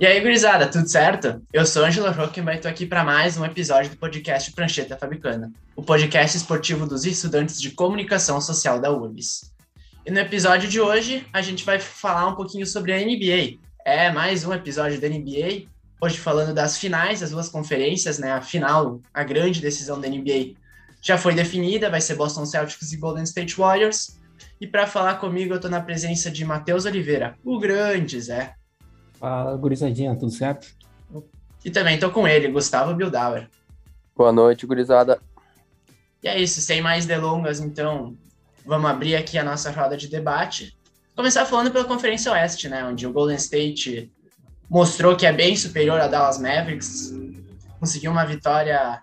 E aí, gurizada, tudo certo? Eu sou Angela Rockenbach e estou aqui para mais um episódio do podcast Prancheta Fabricana, o podcast esportivo dos estudantes de comunicação social da URBS. E no episódio de hoje, a gente vai falar um pouquinho sobre a NBA. É mais um episódio da NBA, hoje falando das finais, das duas conferências, né? A final, a grande decisão da NBA já foi definida, vai ser Boston Celtics e Golden State Warriors. E para falar comigo, eu estou na presença de Matheus Oliveira, o grande Zé. Fala, gurizadinha, tudo certo? E também estou com ele, Gustavo Bildauer. Boa noite, gurizada. E é isso, sem mais delongas, então, vamos abrir aqui a nossa roda de debate. Começar falando pela Conferência Oeste, né, onde o Golden State mostrou que é bem superior a Dallas Mavericks, conseguiu uma vitória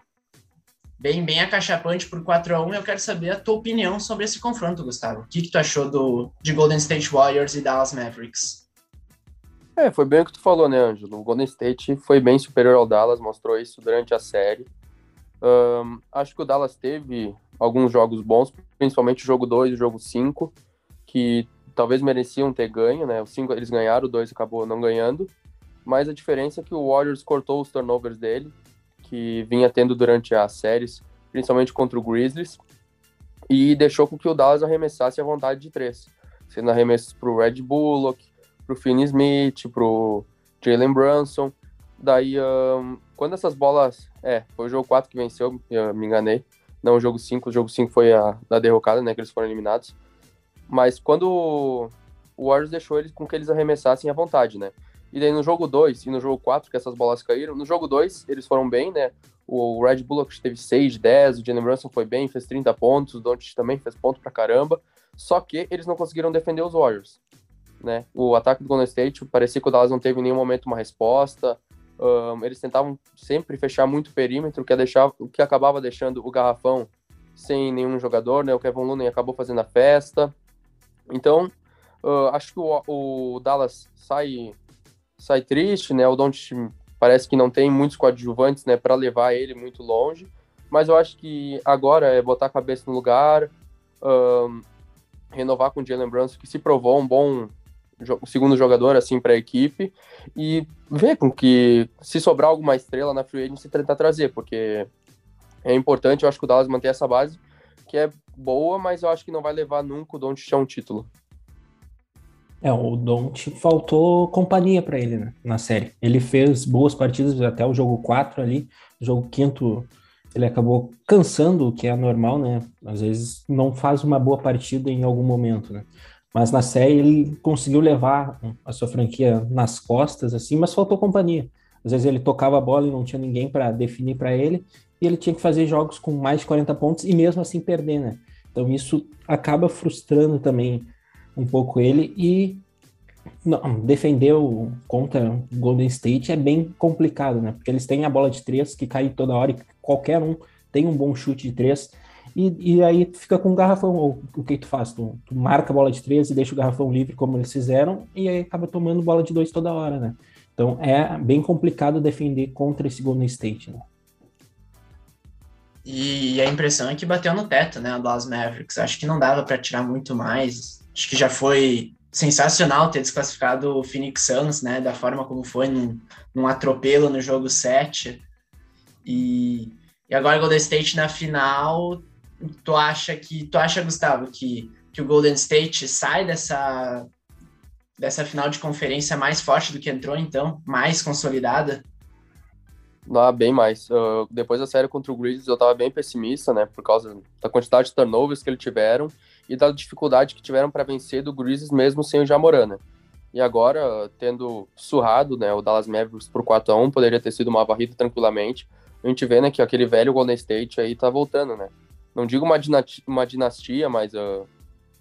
bem, bem acachapante por 4 a 1 Eu quero saber a tua opinião sobre esse confronto, Gustavo. O que, que tu achou do, de Golden State Warriors e Dallas Mavericks? É, foi bem o que tu falou, né, Ângelo? O Golden State foi bem superior ao Dallas, mostrou isso durante a série. Um, acho que o Dallas teve alguns jogos bons, principalmente o jogo 2 e o jogo 5, que talvez mereciam ter ganho, né? O 5 eles ganharam, o 2 acabou não ganhando. Mas a diferença é que o Warriors cortou os turnovers dele, que vinha tendo durante as séries, principalmente contra o Grizzlies, e deixou com que o Dallas arremessasse à vontade de três, sendo arremessos para o Red Bullock, pro Finney Smith, pro Jalen Brunson. Daí, um, quando essas bolas. É, foi o jogo 4 que venceu, eu me enganei. Não o jogo 5, o jogo 5 foi a da derrocada, né? Que eles foram eliminados. Mas quando o Warriors deixou eles com que eles arremessassem à vontade, né? E daí no jogo 2 e no jogo 4, que essas bolas caíram, no jogo 2 eles foram bem, né? O Red Bullock teve 6, 10, o Jalen Brunson foi bem, fez 30 pontos, o Doncic também fez ponto pra caramba. Só que eles não conseguiram defender os Warriors né? O ataque do Golden State parecia que o Dallas não teve em nenhum momento uma resposta. Um, eles tentavam sempre fechar muito o perímetro, que, deixava, o que acabava deixando o garrafão sem nenhum jogador, né? O Kevin Looney acabou fazendo a festa. Então, uh, acho que o, o, Dallas sai, sai triste, né? O Don't parece que não tem muitos coadjuvantes, né, para levar ele muito longe. Mas eu acho que agora é botar a cabeça no lugar, um, renovar com o Jalen Brunson, que se provou um bom segundo jogador assim para a equipe e ver com que se sobrar alguma estrela na free agency tentar trazer, porque é importante, eu acho que o Dallas manter essa base que é boa, mas eu acho que não vai levar nunca o Don't a um título. É, o Don't faltou companhia para ele né, na série. Ele fez boas partidas até o jogo 4 ali, jogo 5 ele acabou cansando, o que é normal, né? Às vezes não faz uma boa partida em algum momento, né? Mas na série ele conseguiu levar a sua franquia nas costas, assim, mas faltou companhia. Às vezes ele tocava a bola e não tinha ninguém para definir para ele, e ele tinha que fazer jogos com mais de 40 pontos e mesmo assim perder, né? Então isso acaba frustrando também um pouco ele e não, defender o, contra o Golden State é bem complicado, né? Porque eles têm a bola de três que cai toda hora e qualquer um tem um bom chute de três. E, e aí fica com o garrafão, ou o que tu faz? Tu, tu, marca a bola de três e deixa o garrafão livre, como eles fizeram, e aí acaba tomando bola de dois toda hora, né? Então é bem complicado defender contra esse Golden State, né? E a impressão é que bateu no teto, né, a Dallas Mavericks. Acho que não dava para tirar muito mais. Acho que já foi sensacional ter desclassificado o Phoenix Suns, né, da forma como foi num, num atropelo no jogo 7. E, e agora o Golden State na final tu acha que tu acha Gustavo que, que o Golden State sai dessa dessa final de conferência mais forte do que entrou então mais consolidada não, bem mais. Uh, depois da série contra o Grizzlies, eu tava bem pessimista, né? Por causa da quantidade de turnovers que eles tiveram e da dificuldade que tiveram para vencer do Grizzlies mesmo sem o Jamoran, né? E agora, tendo surrado, né, o Dallas Mavericks por 4 a 1 poderia ter sido uma varrida tranquilamente. A gente vê, né, que aquele velho Golden State aí tá voltando, né? Não digo uma dinastia, uma dinastia mas uh,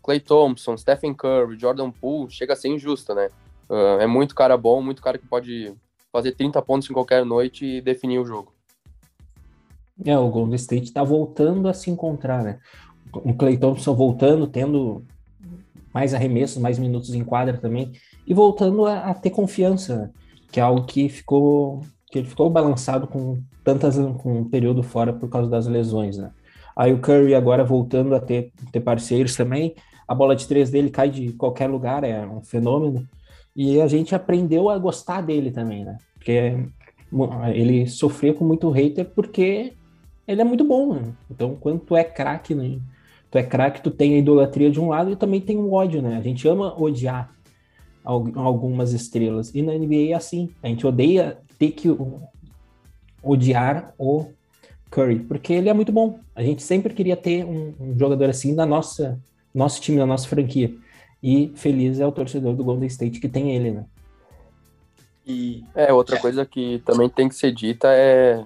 Clay Thompson, Stephen Curry, Jordan Poole, chega a ser injusto, né? Uh, é muito cara bom, muito cara que pode fazer 30 pontos em qualquer noite e definir o jogo. É, o Golden State tá voltando a se encontrar, né? O Clay Thompson voltando, tendo mais arremessos, mais minutos em quadra também, e voltando a, a ter confiança, né? que é algo que ficou que ele ficou balançado com tantas com um período fora por causa das lesões, né? Aí o Curry agora voltando a ter, ter parceiros também. A bola de três dele cai de qualquer lugar, é um fenômeno. E a gente aprendeu a gostar dele também, né? Porque ele sofreu com muito hater porque ele é muito bom, né? Então, quando tu é craque, né? tu é craque, tu tem a idolatria de um lado e também tem o ódio, né? A gente ama odiar algumas estrelas. E na NBA é assim. A gente odeia ter que odiar o Curry, porque ele é muito bom. A gente sempre queria ter um, um jogador assim na nossa nosso time, na nossa franquia. E feliz é o torcedor do Golden State que tem ele, né? E... É, outra coisa que também tem que ser dita é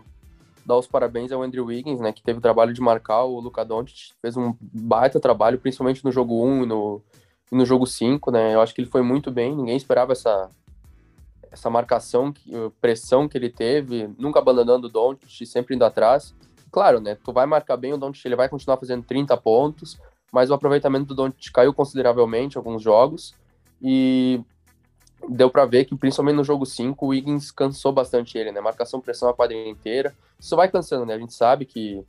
dar os parabéns ao Andrew Wiggins, né, que teve o trabalho de marcar o Luka Doncic, fez um baita trabalho, principalmente no jogo 1 e no, e no jogo 5, né, eu acho que ele foi muito bem, ninguém esperava essa, essa marcação, pressão que ele teve, nunca abandonando o Doncic, sempre indo atrás. Claro, né, tu vai marcar bem o Doncic, ele vai continuar fazendo 30 pontos, mas o aproveitamento do Doncic caiu consideravelmente alguns jogos, e deu para ver que, principalmente no jogo 5, o Wiggins cansou bastante ele, né? Marcação, pressão a quadrilha inteira. Isso vai cansando, né? A gente sabe que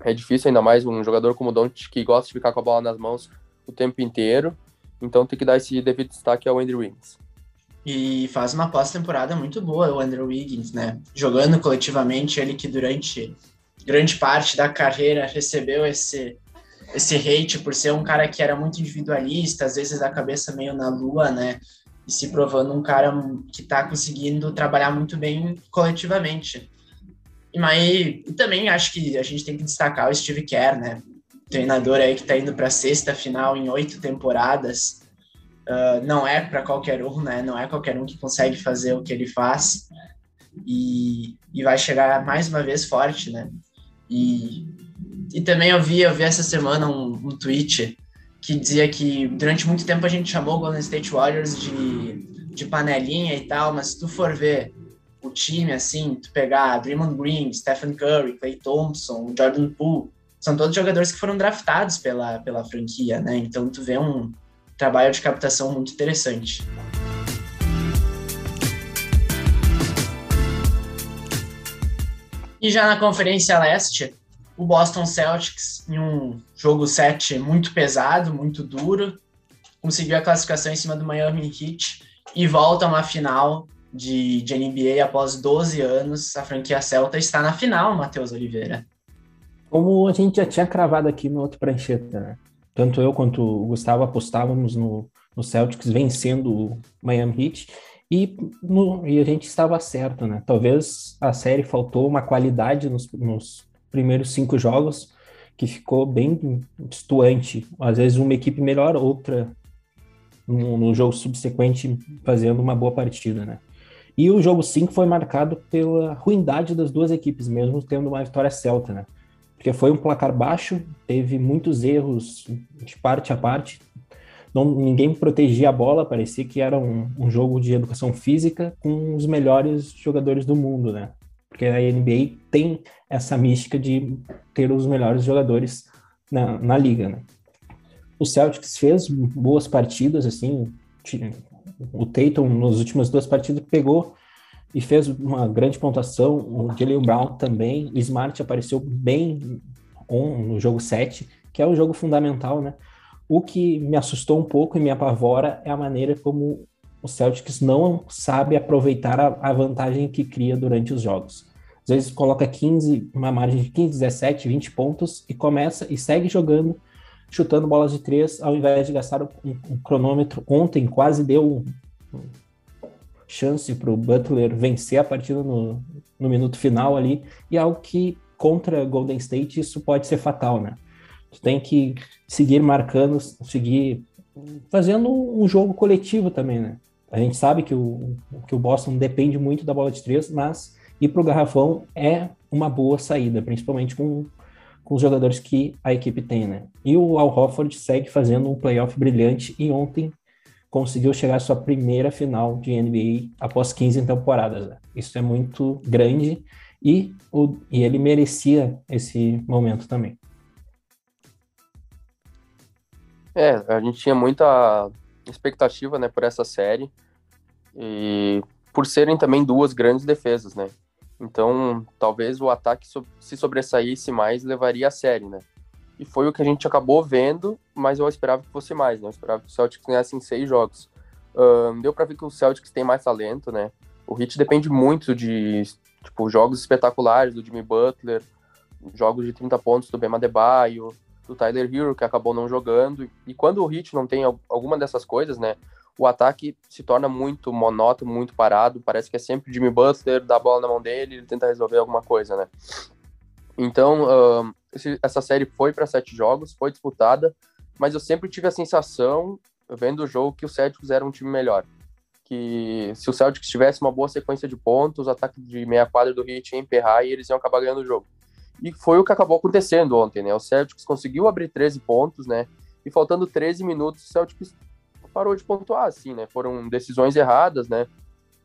é difícil, ainda mais um jogador como o Doncic, que gosta de ficar com a bola nas mãos o tempo inteiro. Então tem que dar esse devido destaque ao Andrew Wiggins. E faz uma pós-temporada muito boa o Andrew Wiggins, né? Jogando coletivamente, ele que durante grande parte da carreira recebeu esse esse hate por ser um cara que era muito individualista, às vezes a cabeça meio na lua, né? e se provando um cara que está conseguindo trabalhar muito bem coletivamente. E, mas, também acho que a gente tem que destacar o Steve Kerr, né? Treinador aí que está indo para sexta final em oito temporadas. Uh, não é para qualquer um, né? Não é qualquer um que consegue fazer o que ele faz. E, e vai chegar mais uma vez forte, né? E, e também eu vi, eu vi essa semana um, um tweet que dizia que durante muito tempo a gente chamou o Golden State Warriors de, de panelinha e tal, mas se tu for ver o time, assim, tu pegar Draymond Green, Stephen Curry, Clay Thompson, Jordan Poole, são todos jogadores que foram draftados pela, pela franquia, né? Então tu vê um trabalho de captação muito interessante. E já na Conferência Leste, o Boston Celtics, em um jogo 7 muito pesado, muito duro, conseguiu a classificação em cima do Miami Heat e volta a uma final de, de NBA após 12 anos. A franquia Celta está na final, Matheus Oliveira. Como a gente já tinha cravado aqui no outro prancheta, né? Tanto eu quanto o Gustavo apostávamos no, no Celtics vencendo o Miami Heat e, no, e a gente estava certo, né? Talvez a série faltou uma qualidade nos, nos primeiros cinco jogos, que ficou bem distoante. Às vezes uma equipe melhor, outra no, no jogo subsequente fazendo uma boa partida, né? E o jogo 5 foi marcado pela ruindade das duas equipes, mesmo tendo uma vitória celta, né? Porque foi um placar baixo, teve muitos erros de parte a parte, não, ninguém protegia a bola, parecia que era um, um jogo de educação física com os melhores jogadores do mundo, né? Porque a NBA tem essa mística de ter os melhores jogadores na, na liga, né? O Celtics fez boas partidas, assim, o Tatum nas últimas duas partidas pegou e fez uma grande pontuação, o Jalen Brown também, o Smart apareceu bem no jogo 7, que é o jogo fundamental, né? O que me assustou um pouco e me apavora é a maneira como o Celtics não sabe aproveitar a, vantagem que cria durante os jogos. Às vezes coloca 15, uma margem de 15, 17, 20 pontos e começa e segue jogando, chutando bolas de três, ao invés de gastar um, um cronômetro. Ontem quase deu um, um chance para o Butler vencer a partida no, no minuto final ali, e é algo que contra Golden State isso pode ser fatal, né? Tu tem que seguir marcando, seguir fazendo um jogo coletivo também, né? A gente sabe que o, que o Boston depende muito da bola de três, mas ir para o garrafão é uma boa saída, principalmente com, com os jogadores que a equipe tem, né? E o Al Hofford segue fazendo um playoff brilhante e ontem conseguiu chegar à sua primeira final de NBA após 15 temporadas. Né? Isso é muito grande e, o, e ele merecia esse momento também. É, a gente tinha muita expectativa, né, por essa série e por serem também duas grandes defesas, né? Então, talvez o ataque se sobressaísse mais levaria a série, né? E foi o que a gente acabou vendo, mas eu esperava que fosse mais, né? Eu esperava que o Celtics ganhasse em seis jogos. Uh, deu para ver que o Celtics tem mais talento, né? O Heat depende muito de tipo, jogos espetaculares do Jimmy Butler, jogos de 30 pontos do Bema Adebayo, do Tyler Hero, que acabou não jogando. E quando o Heat não tem alguma dessas coisas, né? O ataque se torna muito monótono, muito parado. Parece que é sempre Jimmy Butler, dá a bola na mão dele, ele tenta resolver alguma coisa, né? Então, uh, essa série foi para sete jogos, foi disputada, mas eu sempre tive a sensação, vendo o jogo, que o Celtics era um time melhor. Que se o Celtics tivesse uma boa sequência de pontos, o ataque de meia quadra do Heat ia emperrar e eles iam acabar ganhando o jogo. E foi o que acabou acontecendo ontem, né? O Celtics conseguiu abrir 13 pontos, né? E faltando 13 minutos, o Celtics parou de pontuar, assim, né? Foram decisões erradas, né?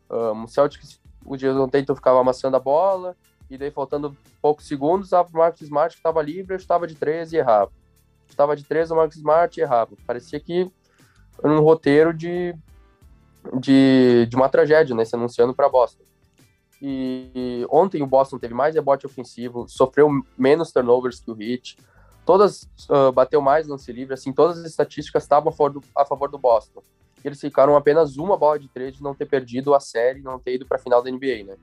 Um, o Celtics, o Jason Tatum ficava amassando a bola, e daí faltando poucos segundos, a Marcus Smart estava livre, estava de 13 e errava. Estava de 13, o Marcus Smart e errava. Parecia que era um roteiro de, de, de uma tragédia, né? Se anunciando para Boston. E ontem o Boston teve mais rebote ofensivo, sofreu menos turnovers que o Heat, todas uh, bateu mais lance livre, assim, todas as estatísticas estavam a favor do, a favor do Boston. Eles ficaram apenas uma bola de três de não ter perdido a série, não ter ido para a final da NBA, né?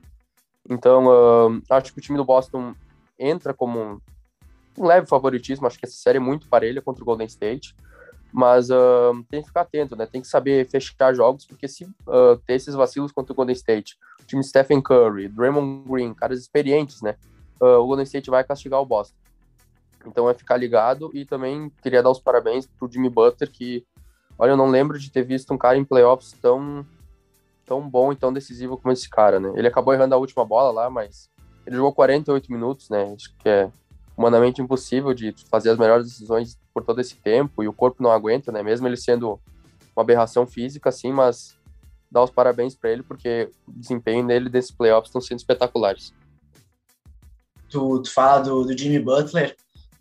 Então, uh, acho que o time do Boston entra como um, um, leve favoritismo, acho que essa série é muito parelha contra o Golden State, mas uh, tem que ficar atento, né? Tem que saber fechar jogos, porque se ter esses vacilos contra o Golden State o time Stephen Curry, Draymond Green, caras experientes, né? Uh, o Golden State vai castigar o Boston. Então é ficar ligado e também queria dar os parabéns pro Jimmy Butler, que, olha, eu não lembro de ter visto um cara em playoffs tão, tão bom e tão decisivo como esse cara, né? Ele acabou errando a última bola lá, mas ele jogou 48 minutos, né? Acho que é humanamente impossível de fazer as melhores decisões por todo esse tempo e o corpo não aguenta, né? Mesmo ele sendo uma aberração física, assim, mas dar os parabéns para ele, porque o desempenho dele desses playoffs estão sendo espetaculares. Tu, tu fala do, do Jimmy Butler,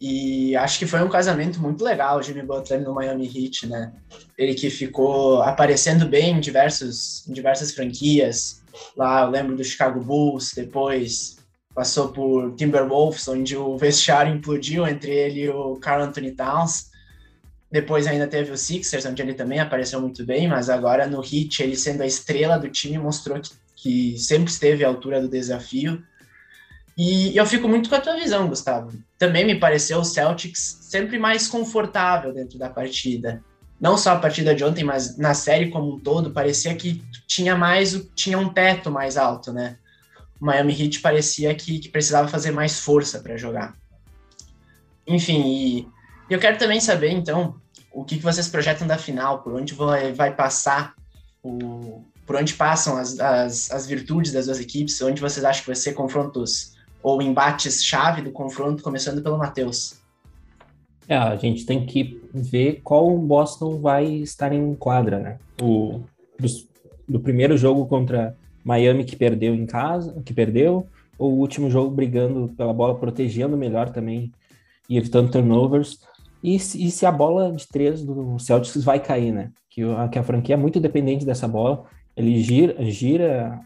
e acho que foi um casamento muito legal o Jimmy Butler no Miami Heat, né? Ele que ficou aparecendo bem em, diversos, em diversas franquias. Lá eu lembro do Chicago Bulls, depois passou por Timberwolves, onde o vestiário implodiu entre ele e o Carl Anthony Towns. Depois ainda teve o Sixers, onde ele também apareceu muito bem, mas agora no Heat, ele sendo a estrela do time, mostrou que, que sempre esteve à altura do desafio. E eu fico muito com a tua visão, Gustavo. Também me pareceu o Celtics sempre mais confortável dentro da partida. Não só a partida de ontem, mas na série como um todo, parecia que tinha mais, tinha um teto mais alto, né? O Miami Heat parecia que, que precisava fazer mais força para jogar. Enfim, e eu quero também saber, então, o que, que vocês projetam da final, por onde vai, vai passar, o, por onde passam as, as, as virtudes das duas equipes, onde vocês acham que vai ser confrontos ou embates-chave do confronto, começando pelo Matheus. É, a gente tem que ver qual Boston vai estar em quadra, né? O do, do primeiro jogo contra Miami que perdeu em casa, que perdeu, ou o último jogo brigando pela bola, protegendo melhor também e evitando turnovers. E, e se a bola de três do Celtics vai cair, né? Que a, que a franquia é muito dependente dessa bola. Ele gira, gira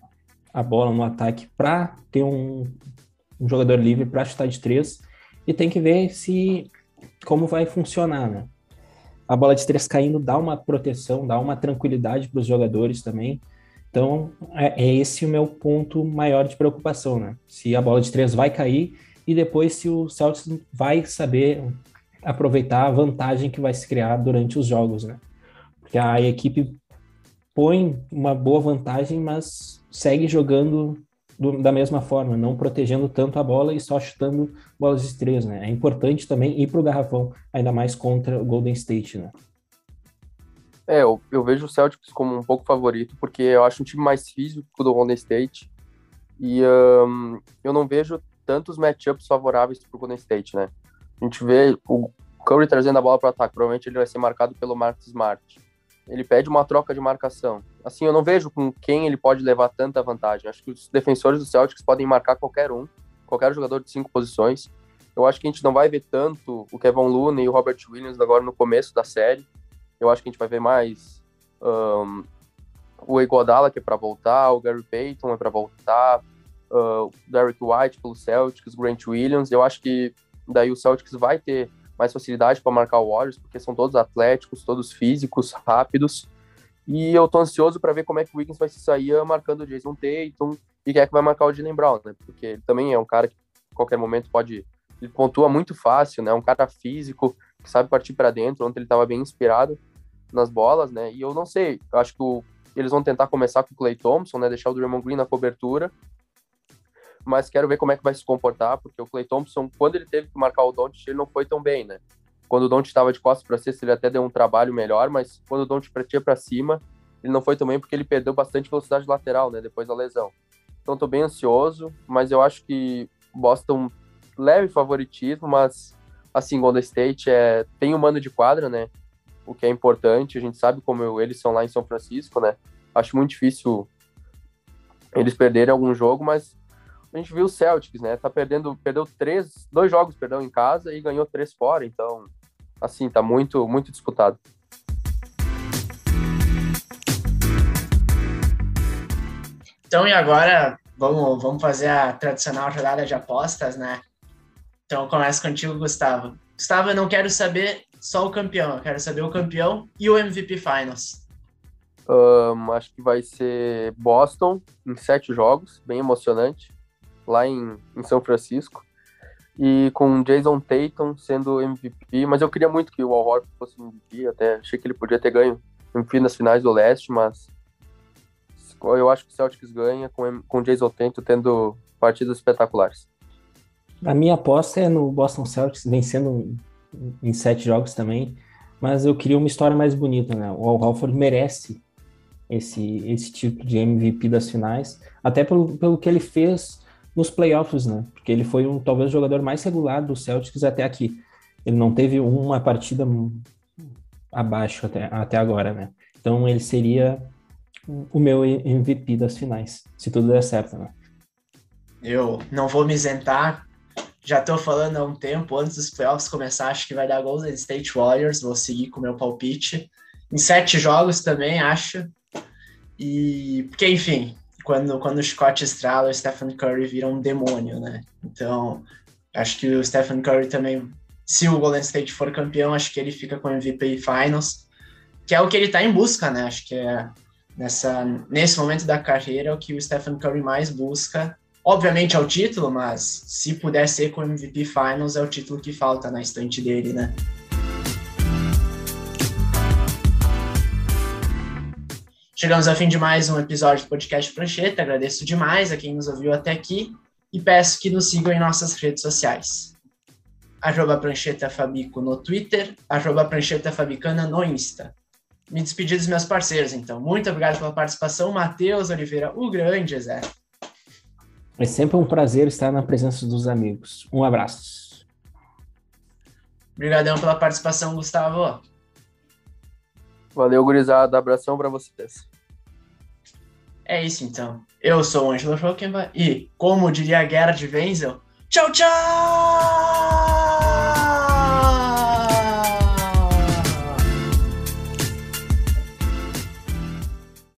a bola no ataque para ter um, um jogador livre para chutar de três e tem que ver se como vai funcionar, né? A bola de três caindo dá uma proteção, dá uma tranquilidade para os jogadores também. Então, é, é, esse o meu ponto maior de preocupação, né? Se a bola de três vai cair e depois se o Celtics vai saber aproveitar a vantagem que vai se criar durante os jogos, né? Porque a equipe põe uma boa vantagem, mas segue jogando do, da mesma forma, não protegendo tanto a bola e só chutando bolas de três, né? É importante também ir para o garrafão, ainda mais contra o Golden State, né? É, eu, eu, vejo o Celtics como um pouco favorito, porque eu acho um time mais físico do Golden State e um, eu não vejo tantos matchups favoráveis para o Golden State, né? A gente vê o Curry trazendo a bola para o ataque. Provavelmente ele vai ser marcado pelo Marcus Smart. Ele pede uma troca de marcação. Assim, eu não vejo com quem ele pode levar tanta vantagem. Acho que os defensores do Celtics podem marcar qualquer um, qualquer jogador de cinco posições. Eu acho que a gente não vai ver tanto o Kevin Looney e o Robert Williams agora no começo da série. Eu acho que a gente vai ver mais um, o Iguodala, que é para voltar, o Gary Payton é para voltar, uh, o Derek White pelo Celtics, Grant Williams. Eu acho que daí o Celtics vai ter mais facilidade para marcar o Warriors, porque são todos atléticos, todos físicos, rápidos. E eu tô ansioso para ver como é que o Wiggins vai se sair marcando o Jason Tatum e quem é que vai marcar o Jalen Brown, né? Porque ele também é um cara que a qualquer momento pode. Ele pontua muito fácil, né? Um cara físico, que sabe partir para dentro. Ontem ele estava bem inspirado nas bolas, né? E eu não sei, eu acho que o, eles vão tentar começar com o Clay Thompson, né? Deixar o Draymond Green na cobertura. Mas quero ver como é que vai se comportar, porque o Clay Thompson, quando ele teve que marcar o Doncic, ele não foi tão bem, né? Quando o Doncic estava de costas para cesta, ele até deu um trabalho melhor, mas quando o Doncic partia para cima, ele não foi também porque ele perdeu bastante velocidade lateral, né? Depois da lesão. Então estou bem ansioso, mas eu acho que Boston leve favoritismo, mas assim, Golden State é, tem um mano de quadra, né? O que é importante, a gente sabe como eles são lá em São Francisco, né? Acho muito difícil eles perderem algum jogo, mas a gente viu o Celtics, né? Tá perdendo, perdeu três, dois jogos, perdão, em casa e ganhou três fora, então, assim, tá muito, muito disputado. Então, e agora vamos, vamos fazer a tradicional jogada de apostas, né? Então, começa contigo, Gustavo. Gustavo, eu não quero saber só o campeão, eu quero saber o campeão e o MVP Finals. Um, acho que vai ser Boston em sete jogos, bem emocionante, lá em, em São Francisco. E com Jason Tatum sendo MVP, mas eu queria muito que o Al Horford fosse MVP, até achei que ele podia ter ganho MVP nas finais do leste, mas eu acho que o Celtics ganha com, com Jason Tatum tendo partidas espetaculares. A minha aposta é no Boston Celtics vencendo em sete jogos também, mas eu queria uma história mais bonita, né? O Al Horford merece esse, esse tipo de MVP das finais, até pelo, pelo que ele fez nos playoffs, né? Porque ele foi um talvez o jogador mais regular do Celtics até aqui. Ele não teve uma partida abaixo até, até agora, né? Então ele seria o meu MVP das finais, se tudo der certo, né? Eu não vou me isentar. Já tô falando há um tempo, antes dos playoffs começar, acho que vai dar Golden State Warriors, vou seguir com o meu palpite. Em sete jogos também, acho. E, porque, enfim, quando, quando o Scott estrala, o Stephen Curry vira um demônio, né? Então, acho que o Stephen Curry também, se o Golden State for campeão, acho que ele fica com o MVP Finals, que é o que ele tá em busca, né? Acho que é nessa, nesse momento da carreira, o que o Stephen Curry mais busca. Obviamente é o título, mas se puder ser com o MVP Finals, é o título que falta na estante dele, né? Chegamos ao fim de mais um episódio do podcast Prancheta. Agradeço demais a quem nos ouviu até aqui e peço que nos sigam em nossas redes sociais. Arroba Prancheta Fabico no Twitter, arroba Prancheta Fabicana no Insta me despedir dos meus parceiros, então. Muito obrigado pela participação, Matheus Oliveira, o grande Zé. É sempre um prazer estar na presença dos amigos. Um abraço. Obrigadão pela participação, Gustavo. Valeu, gurizada. Abração para vocês. É isso, então. Eu sou o Ângelo Schockenbach e, como diria a Gerard Wenzel, tchau, tchau!